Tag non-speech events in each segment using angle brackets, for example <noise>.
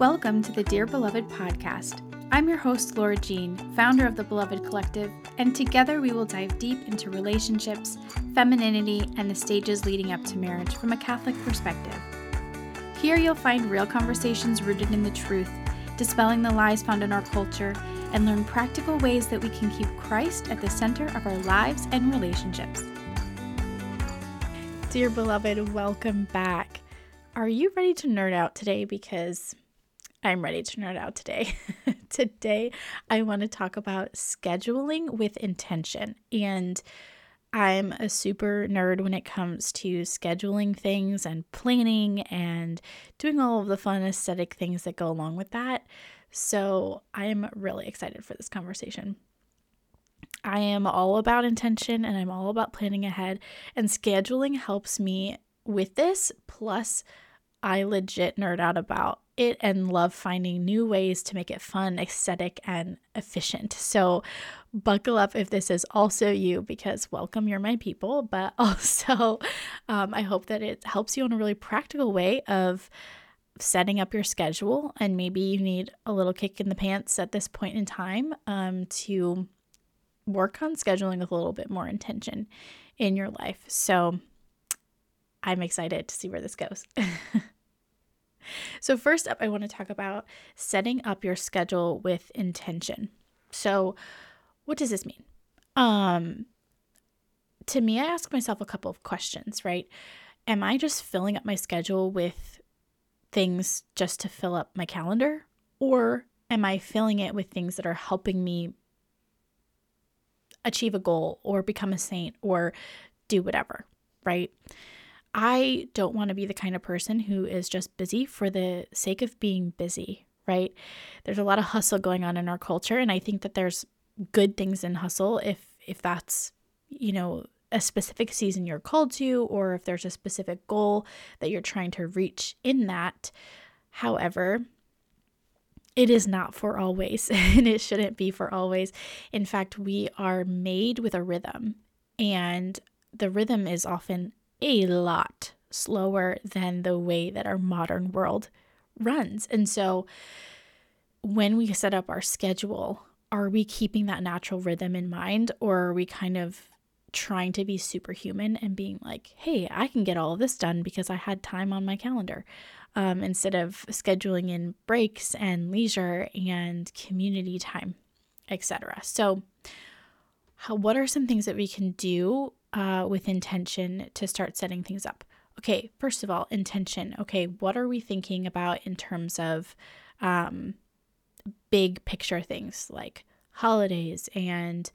Welcome to the Dear Beloved podcast. I'm your host, Laura Jean, founder of the Beloved Collective, and together we will dive deep into relationships, femininity, and the stages leading up to marriage from a Catholic perspective. Here you'll find real conversations rooted in the truth, dispelling the lies found in our culture, and learn practical ways that we can keep Christ at the center of our lives and relationships. Dear beloved, welcome back. Are you ready to nerd out today? Because I'm ready to nerd out today. <laughs> today, I want to talk about scheduling with intention. And I'm a super nerd when it comes to scheduling things and planning and doing all of the fun aesthetic things that go along with that. So I'm really excited for this conversation. I am all about intention and I'm all about planning ahead, and scheduling helps me with this. Plus, I legit nerd out about it and love finding new ways to make it fun, aesthetic, and efficient. So, buckle up if this is also you, because welcome, you're my people. <laughs> But also, um, I hope that it helps you in a really practical way of setting up your schedule. And maybe you need a little kick in the pants at this point in time um, to work on scheduling with a little bit more intention in your life. So, I'm excited to see where this goes. <laughs> So, first up, I want to talk about setting up your schedule with intention. So, what does this mean? Um, to me, I ask myself a couple of questions, right? Am I just filling up my schedule with things just to fill up my calendar? Or am I filling it with things that are helping me achieve a goal or become a saint or do whatever, right? I don't want to be the kind of person who is just busy for the sake of being busy, right? There's a lot of hustle going on in our culture and I think that there's good things in hustle if if that's, you know, a specific season you're called to or if there's a specific goal that you're trying to reach in that. However, it is not for always <laughs> and it shouldn't be for always. In fact, we are made with a rhythm and the rhythm is often a lot slower than the way that our modern world runs. And so when we set up our schedule, are we keeping that natural rhythm in mind or are we kind of trying to be superhuman and being like, hey, I can get all of this done because I had time on my calendar um, instead of scheduling in breaks and leisure and community time, etc. So, how, what are some things that we can do uh, with intention to start setting things up. Okay, first of all, intention. Okay, what are we thinking about in terms of um, big picture things like holidays and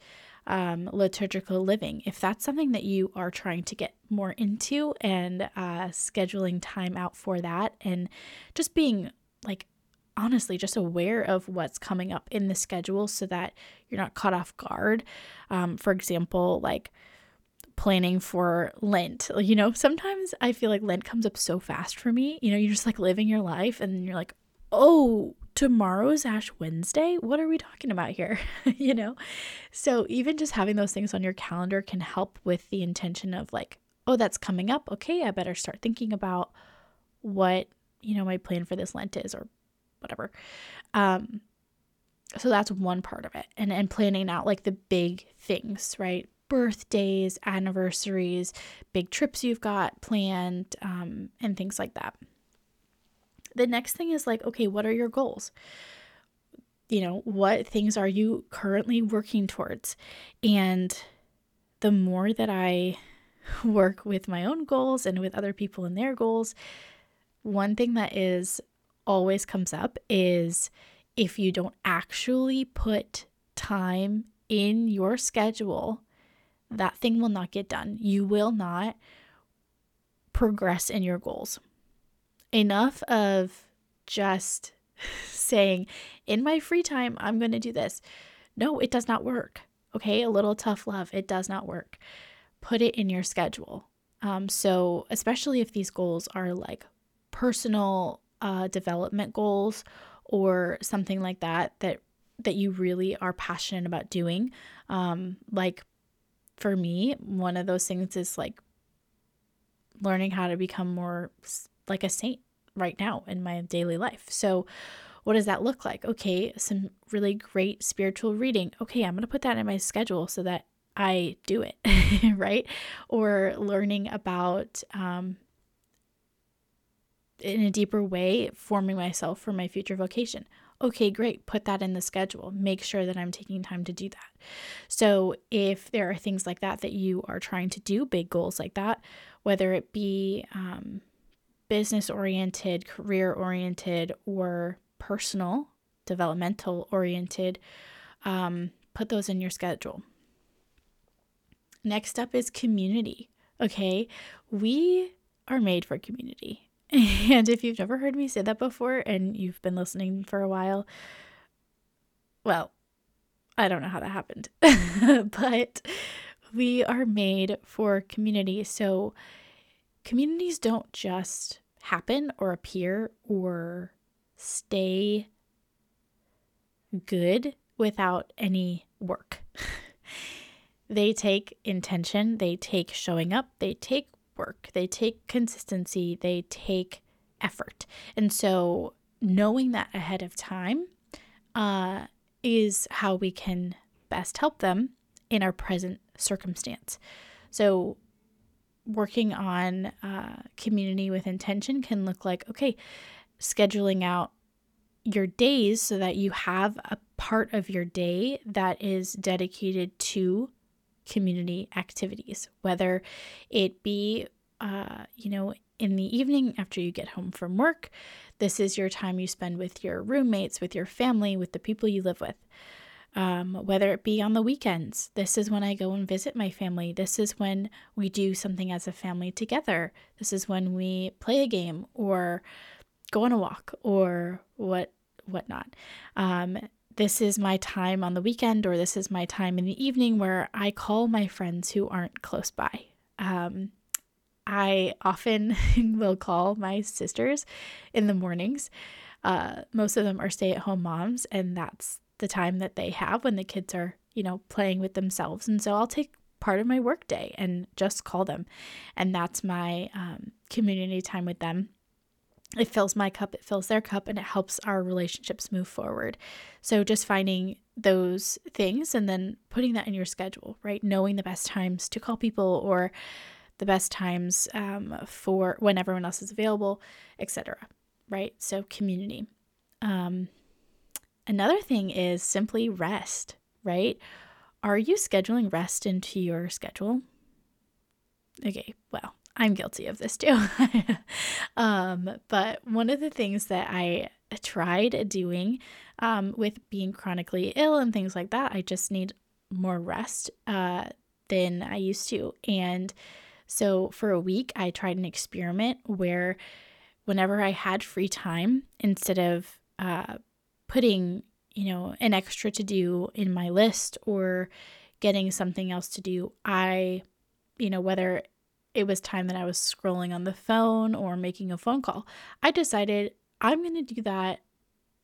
um, liturgical living? If that's something that you are trying to get more into and uh, scheduling time out for that and just being like honestly just aware of what's coming up in the schedule so that you're not caught off guard. Um, for example, like planning for Lent. You know, sometimes I feel like Lent comes up so fast for me. You know, you're just like living your life and you're like, oh, tomorrow's Ash Wednesday? What are we talking about here? <laughs> you know? So even just having those things on your calendar can help with the intention of like, oh, that's coming up. Okay, I better start thinking about what, you know, my plan for this Lent is or whatever. Um, so that's one part of it. And and planning out like the big things, right? Birthdays, anniversaries, big trips you've got planned, um, and things like that. The next thing is like, okay, what are your goals? You know, what things are you currently working towards? And the more that I <laughs> work with my own goals and with other people and their goals, one thing that is always comes up is if you don't actually put time in your schedule that thing will not get done. You will not progress in your goals. Enough of just <laughs> saying, in my free time, I'm going to do this. No, it does not work. Okay, a little tough love. It does not work. Put it in your schedule. Um, so, especially if these goals are like personal uh, development goals or something like that, that that you really are passionate about doing, um, like for me, one of those things is like learning how to become more like a saint, right now in my daily life. So, what does that look like? Okay, some really great spiritual reading. Okay, I'm going to put that in my schedule so that I do it, <laughs> right? Or learning about, um, in a deeper way, forming myself for my future vocation. Okay, great. Put that in the schedule. Make sure that I'm taking time to do that. So, if there are things like that that you are trying to do, big goals like that, whether it be um, business oriented, career oriented, or personal, developmental oriented, um, put those in your schedule. Next up is community. Okay, we are made for community. And if you've never heard me say that before and you've been listening for a while, well, I don't know how that happened, <laughs> but we are made for community. So communities don't just happen or appear or stay good without any work. <laughs> they take intention, they take showing up, they take work, they take consistency, they take effort. And so knowing that ahead of time uh, is how we can best help them in our present circumstance. So working on uh, community with intention can look like okay, scheduling out your days so that you have a part of your day that is dedicated to community activities, whether it be, uh, you know, in the evening after you get home from work. This is your time you spend with your roommates, with your family, with the people you live with. Um, whether it be on the weekends, this is when I go and visit my family. This is when we do something as a family together. This is when we play a game or go on a walk or what whatnot. Um, this is my time on the weekend or this is my time in the evening where I call my friends who aren't close by. Um, I often <laughs> will call my sisters in the mornings. Uh, most of them are stay at home moms, and that's the time that they have when the kids are, you know, playing with themselves. And so I'll take part of my workday and just call them. And that's my um, community time with them it fills my cup, it fills their cup, and it helps our relationships move forward. So just finding those things and then putting that in your schedule, right? Knowing the best times to call people or the best times um, for when everyone else is available, etc. Right? So community. Um, another thing is simply rest, right? Are you scheduling rest into your schedule? Okay, well, I'm guilty of this too. <laughs> um, but one of the things that I tried doing um, with being chronically ill and things like that, I just need more rest uh, than I used to. And so for a week, I tried an experiment where whenever I had free time, instead of uh, putting, you know, an extra to do in my list or getting something else to do, I, you know, whether it was time that I was scrolling on the phone or making a phone call. I decided I'm going to do that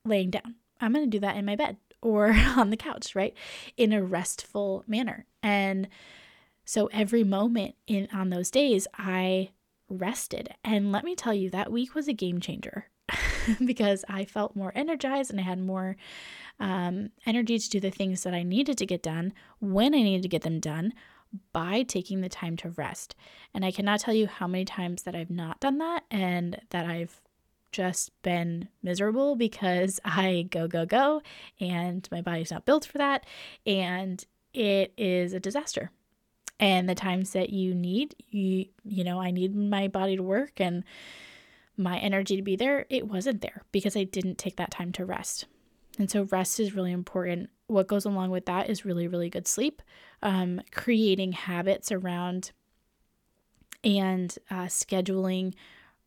laying down. I'm going to do that in my bed or <laughs> on the couch, right? In a restful manner. And so every moment in on those days I rested. And let me tell you that week was a game changer <laughs> because I felt more energized and I had more um, energy to do the things that I needed to get done when I needed to get them done by taking the time to rest. And I cannot tell you how many times that I've not done that and that I've just been miserable because <laughs> I go, go, go, and my body's not built for that. And it is a disaster. And the times that you need, you, you know, I need my body to work and my energy to be there, it wasn't there because I didn't take that time to rest. And so, rest is really important what goes along with that is really, really good sleep, um, creating habits around and uh, scheduling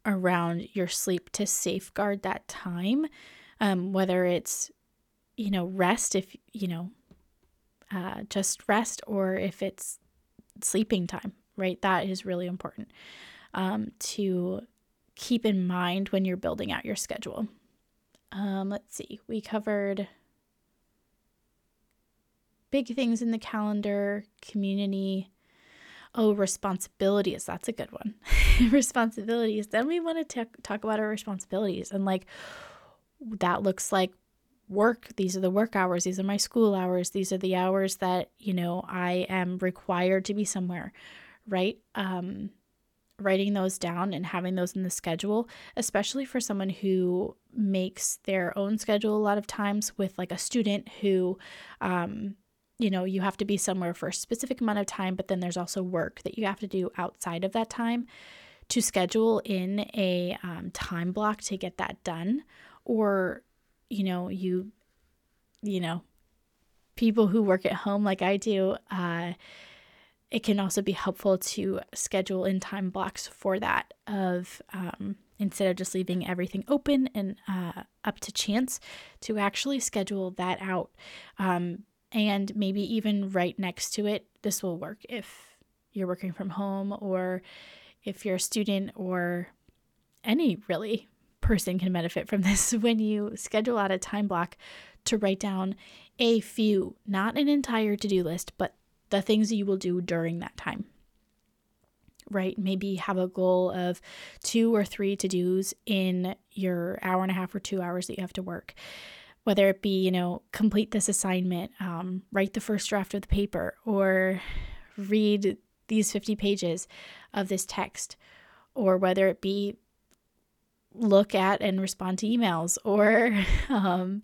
around your sleep to safeguard that time, um, whether it's, you know, rest, if, you know, uh, just rest, or if it's sleeping time, right? That is really important um, to keep in mind when you're building out your schedule. Um, let's see, we covered big things in the calendar, community. Oh, responsibilities. That's a good one. <laughs> responsibilities. Then we want to talk about our responsibilities. And like that looks like work. These are the work hours. These are my school hours. These are the hours that, you know, I am required to be somewhere, right? Um, writing those down and having those in the schedule, especially for someone who makes their own schedule a lot of times with like a student who, um, you know, you have to be somewhere for a specific amount of time, but then there's also work that you have to do outside of that time to schedule in a um, time block to get that done. Or, you know, you, you know, people who work at home like I do, uh, it can also be helpful to schedule in time blocks for that of um, instead of just leaving everything open and uh, up to chance to actually schedule that out um, and maybe even right next to it this will work if you're working from home or if you're a student or any really person can benefit from <laughs> this when you schedule out a time block to write down a few not an entire to-do list but the things that you will do during that time. Right? Maybe have a goal of two or three to dos in your hour and a half or two hours that you have to work. Whether it be, you know, complete this assignment, um, write the first draft of the paper, or read these 50 pages of this text, or whether it be look at and respond to emails, or <laughs> um,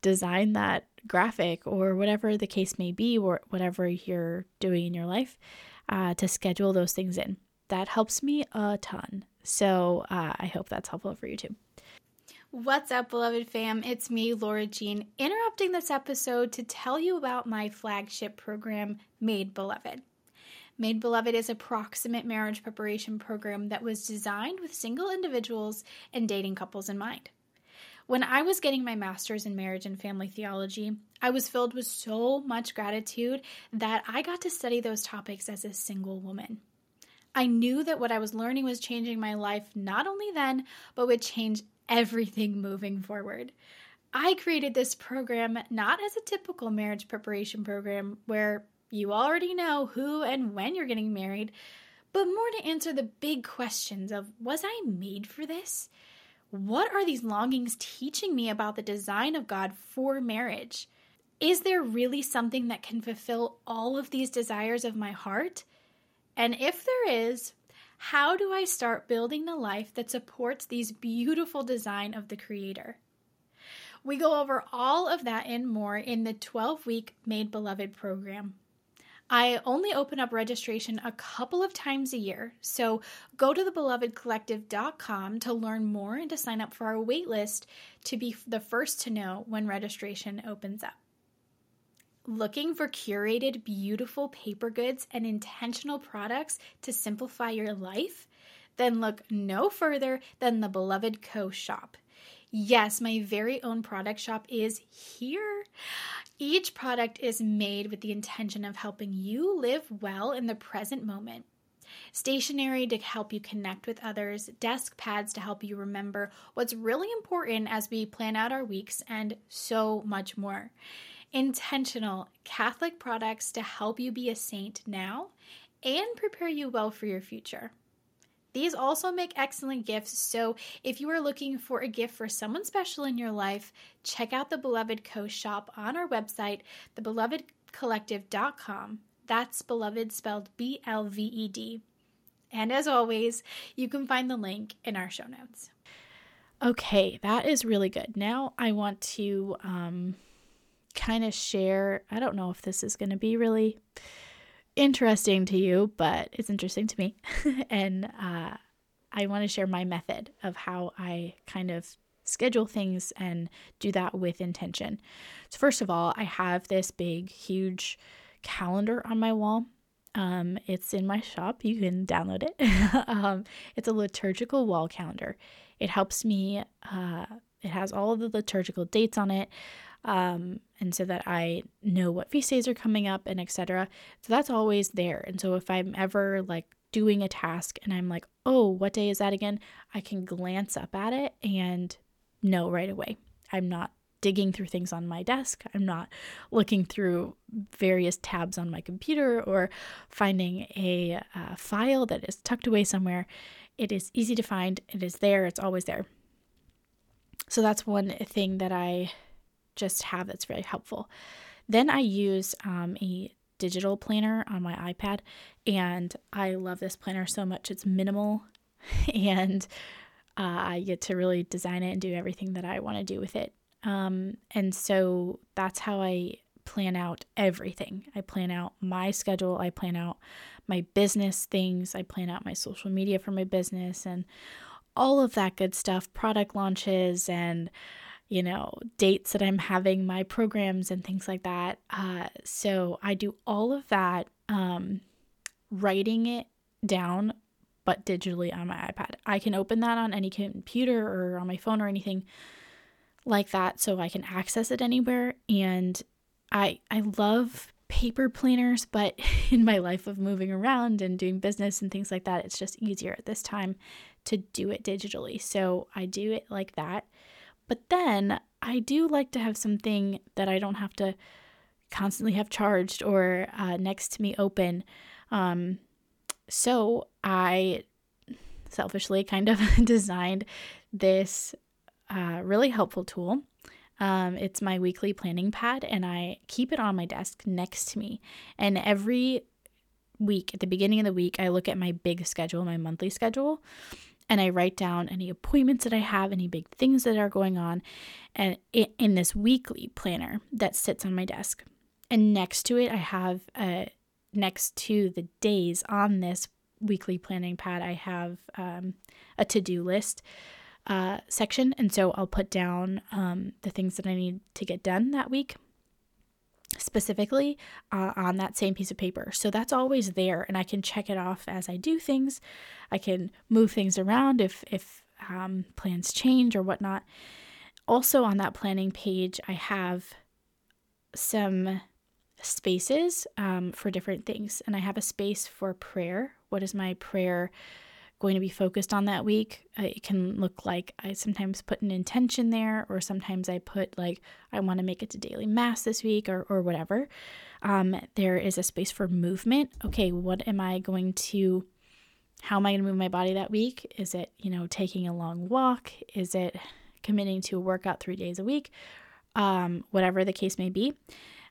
design that graphic or whatever the case may be, or whatever you're doing in your life, uh, to schedule those things in. That helps me a ton. So uh, I hope that's helpful for you too. What's up, beloved fam? It's me, Laura Jean, interrupting this episode to tell you about my flagship program, Made Beloved. Made Beloved is a proximate marriage preparation program that was designed with single individuals and dating couples in mind. When I was getting my master's in marriage and family theology, I was filled with so much gratitude that I got to study those topics as a single woman. I knew that what I was learning was changing my life not only then, but would change everything moving forward. I created this program not as a typical marriage preparation program where you already know who and when you're getting married, but more to answer the big questions of was I made for this? What are these longings teaching me about the design of God for marriage? Is there really something that can fulfill all of these desires of my heart? And if there is, how do I start building the life that supports these beautiful design of the creator? We go over all of that and more in the 12 week Made Beloved program. I only open up registration a couple of times a year, so go to thebelovedcollective.com to learn more and to sign up for our waitlist to be the first to know when registration opens up. Looking for curated, beautiful paper goods and intentional products to simplify your life? Then look no further than the Beloved Co shop. Yes, my very own product shop is here. Each product is made with the intention of helping you live well in the present moment. Stationery to help you connect with others, desk pads to help you remember what's really important as we plan out our weeks, and so much more. Intentional Catholic products to help you be a saint now and prepare you well for your future. These also make excellent gifts, so if you are looking for a gift for someone special in your life, check out the Beloved Co shop on our website, thebelovedcollective.com. That's beloved spelled B L V E D. And as always, you can find the link in our show notes. Okay, that is really good. Now I want to um, kind of share. I don't know if this is going to be really interesting to you, but it's interesting to me. <laughs> and uh, I want to share my method of how I kind of schedule things and do that with intention. So, first of all, I have this big, huge calendar on my wall. Um, it's in my shop. You can download it. <laughs> um, it's a liturgical wall calendar. It helps me, uh, it has all of the liturgical dates on it um, and so that I know what feast days are coming up and etc. So that's always there. And so if I'm ever like doing a task and I'm like, oh, what day is that again? I can glance up at it and know right away. I'm not digging through things on my desk. I'm not looking through various tabs on my computer or finding a uh, file that is tucked away somewhere. It is easy to find, it is there, it's always there. So that's one thing that I just have that's very helpful. Then I use um, a digital planner on my iPad, and I love this planner so much. It's minimal, <laughs> and uh, I get to really design it and do everything that I want to do with it. Um, and so that's how I plan out everything. I plan out my schedule, I plan out my business things, I plan out my social media for my business, and all of that good stuff, product launches and you know, dates that I'm having my programs and things like that. Uh, so I do all of that, um, writing it down, but digitally on my iPad. I can open that on any computer or on my phone or anything like that, so I can access it anywhere. And I I love paper planners, but <laughs> in my life of moving around and doing business and things like that, it's just easier at this time to do it digitally. So I do it like that. But then I do like to have something that I don't have to constantly have charged or uh, next to me open. Um, so I selfishly kind of <laughs> designed this uh, really helpful tool. Um, it's my weekly planning pad, and I keep it on my desk next to me. And every week, at the beginning of the week, I look at my big schedule, my monthly schedule, and I write down any appointments that I have, any big things that are going on, and in this weekly planner that sits on my desk. And next to it, I have uh, next to the days on this weekly planning pad, I have um, a to do list uh, section, and so I'll put down um, the things that I need to get done that week specifically uh, on that same piece of paper. So that's always there, and I can check it off as I do things. I can move things around if if um, plans change or whatnot. Also, on that planning page, I have some spaces um, for different things, and I have a space for prayer. What is my prayer? Going to be focused on that week. Uh, it can look like I sometimes put an intention there, or sometimes I put like, I want to make it to daily mass this week, or, or whatever. Um, there is a space for movement. Okay, what am I going to, how am I going to move my body that week? Is it, you know, taking a long walk? Is it committing to a workout three days a week? Um, whatever the case may be.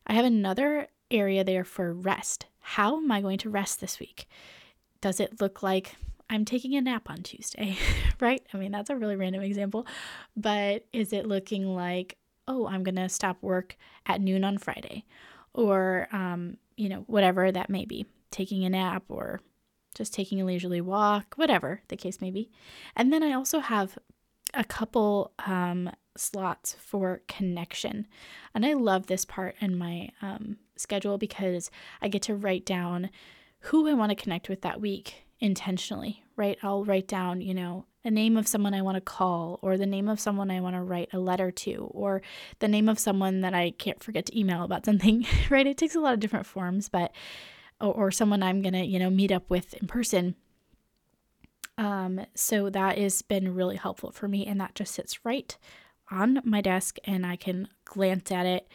I have another area there for rest. How am I going to rest this week? Does it look like I'm taking a nap on Tuesday, <laughs> right? I mean, that's a really random example, but is it looking like, oh, I'm going to stop work at noon on Friday or, um, you know, whatever that may be, taking a nap or just taking a leisurely walk, whatever the case may be. And then I also have a couple um, slots for connection. And I love this part in my um, schedule because I get to write down who I want to connect with that week intentionally, right? I'll write down, you know, a name of someone I want to call, or the name of someone I want to write a letter to, or the name of someone that I can't forget to email about something, <laughs> right? It takes a lot of different forms, but, or, or someone I'm going to, you know, meet up with in person. Um, so that has been really helpful for me, and that just sits right on my desk, and I can glance at it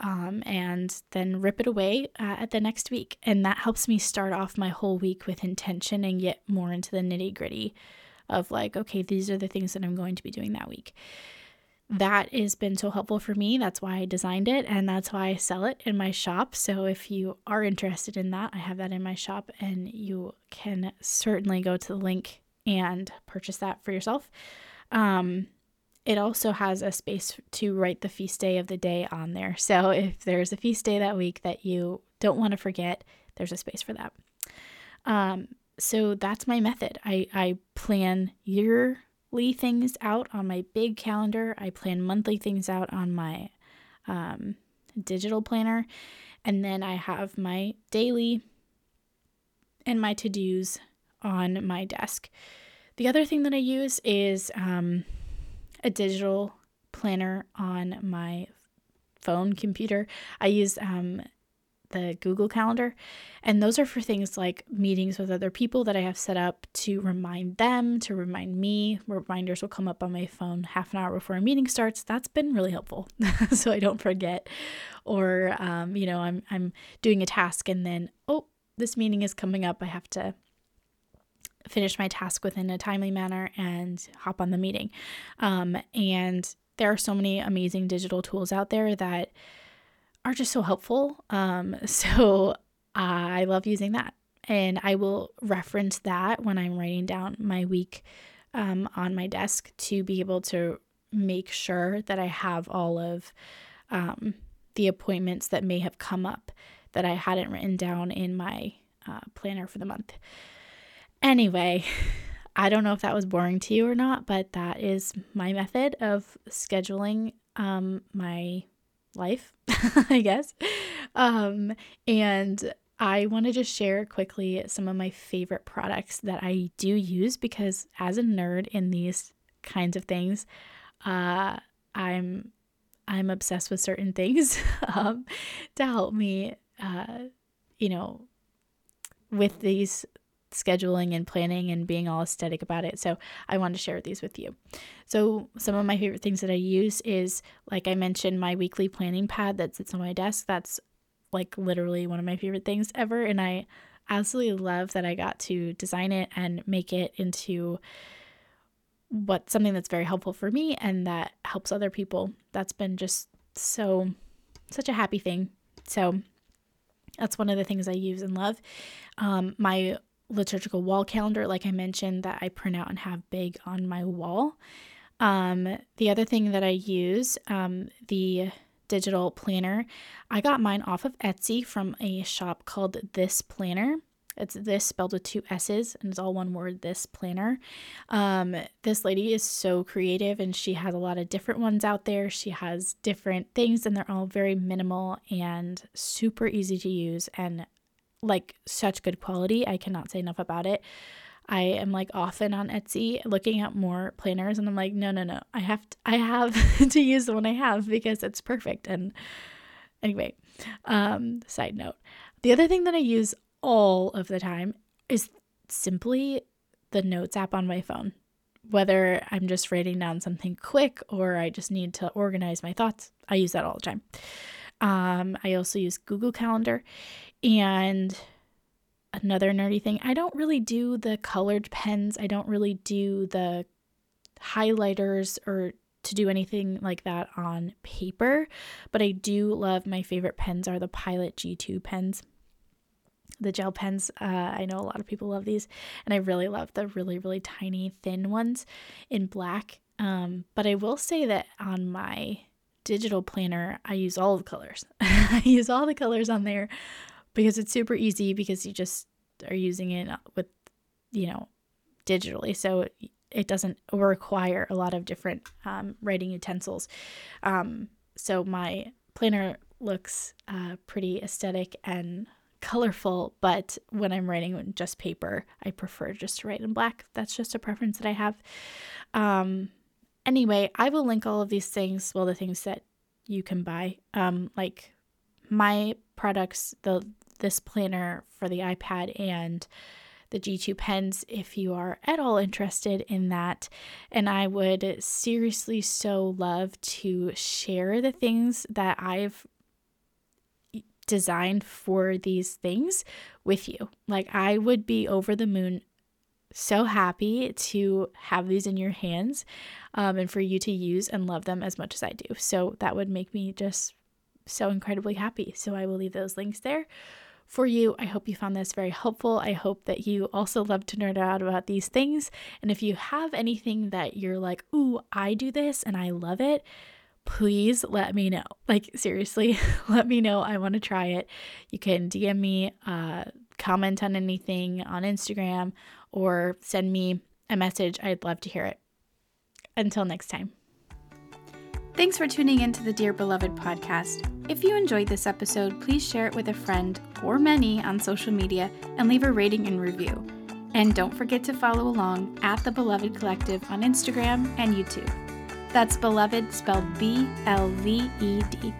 um, and then rip it away uh, at the next week. And that helps me start off my whole week with intention and get more into the nitty gritty of like, okay, these are the things that I'm going to be doing that week. That has been so helpful for me. That's why I designed it and that's why I sell it in my shop. So if you are interested in that, I have that in my shop and you can certainly go to the link and purchase that for yourself. Um, it also has a space to write the feast day of the day on there. So if there's a feast day that week that you don't want to forget, there's a space for that. Um, so that's my method. I, I plan yearly things out on my big calendar, I plan monthly things out on my um, digital planner, and then I have my daily and my to dos on my desk. The other thing that I use is um, a digital planner on my phone computer. I use um, the Google Calendar. And those are for things like meetings with other people that I have set up to remind them, to remind me. Reminders will come up on my phone half an hour before a meeting starts. That's been really helpful <laughs> so I don't forget. Or, um, you know, I'm, I'm doing a task and then, oh, this meeting is coming up. I have to finish my task within a timely manner and hop on the meeting. Um, and there are so many amazing digital tools out there that are just so helpful. Um, <laughs> so I love using that. And I will reference that when I'm writing down my week um, on my desk to be able to make sure that I have all of um, the appointments that may have come up that I hadn't written down in my uh, planner for the month. Anyway, I don't know if that was boring to you or not, but that is my method of scheduling um, my life, <laughs> I guess. Um, and I want to just share quickly some of my favorite products that I do use because as a nerd in these kinds of things, uh, I'm I'm obsessed with certain things <laughs> um, to help me, uh, you know, with these scheduling and planning and being all aesthetic about it. So I want to share these with you. So some of my favorite things that I use is like I mentioned my weekly planning pad that sits on my desk. That's like literally one of my favorite things ever and I absolutely love that I got to design it and make it into what something that's very helpful for me and that helps other people. That's been just so such a happy thing. So that's one of the things I use and love. Um, my liturgical wall calendar, like I mentioned, that I print out and have big on my wall. Um, the other thing that I use, um, the digital planner, I got mine off of Etsy from a shop called This Planner. It's this spelled with two S's and it's all one word, this planner. Um, this lady is so creative and she has a lot of different ones out there. She has different things and they're all very minimal and super easy to use and like such good quality. I cannot say enough about it. I am like often on Etsy looking at more planners and I'm like, no, no, no. I have to, I have <laughs> to use the one I have because it's perfect. And anyway, um, side note. The other thing that I use all of the time is simply the notes app on my phone. Whether I'm just writing down something quick or I just need to organize my thoughts, I use that all the time. Um, I also use Google Calendar. And another nerdy thing, I don't really do the colored pens. I don't really do the highlighters or to do anything like that on paper, but I do love my favorite pens are the Pilot G2 pens. The gel pens, uh, I know a lot of people love these, and I really love the really, really tiny, thin ones in black. Um, but I will say that on my digital planner, I use all the colors. <laughs> I use all the colors on there because it's super easy because you just are using it with, you know, digitally. So it doesn't require a lot of different um, writing utensils. Um, so my planner looks uh, pretty aesthetic and colorful, but when I'm writing with just paper, I prefer just to write in black. That's just a preference that I have. Um, anyway, I will link all of these things, well, the things that you can buy, um, like my products, the this planner for the iPad and the G2 pens if you are at all interested in that. And I would seriously so love to share the things that I've designed for these things with you. Like, I would be over the moon so happy to have these in your hands um, and for you to use and love them as much as I do. So that would make me just so incredibly happy. So I will leave those links there for you. I hope you found this very helpful. I hope that you also love to nerd out about these things. And if you have anything that you're like, ooh, I do this and I love it, please let me know. Like, seriously, <laughs> let me know. I want to try it. You can DM me, uh, comment on anything on Instagram, or send me a message. I'd love to hear it. Until next time. Thanks for tuning in to the Dear Beloved podcast. If you enjoyed this episode, please share it with a friend or many on social media and leave a rating and review. And don't forget to follow along at the Beloved Collective on Instagram and YouTube. That's Beloved spelled B L V E D.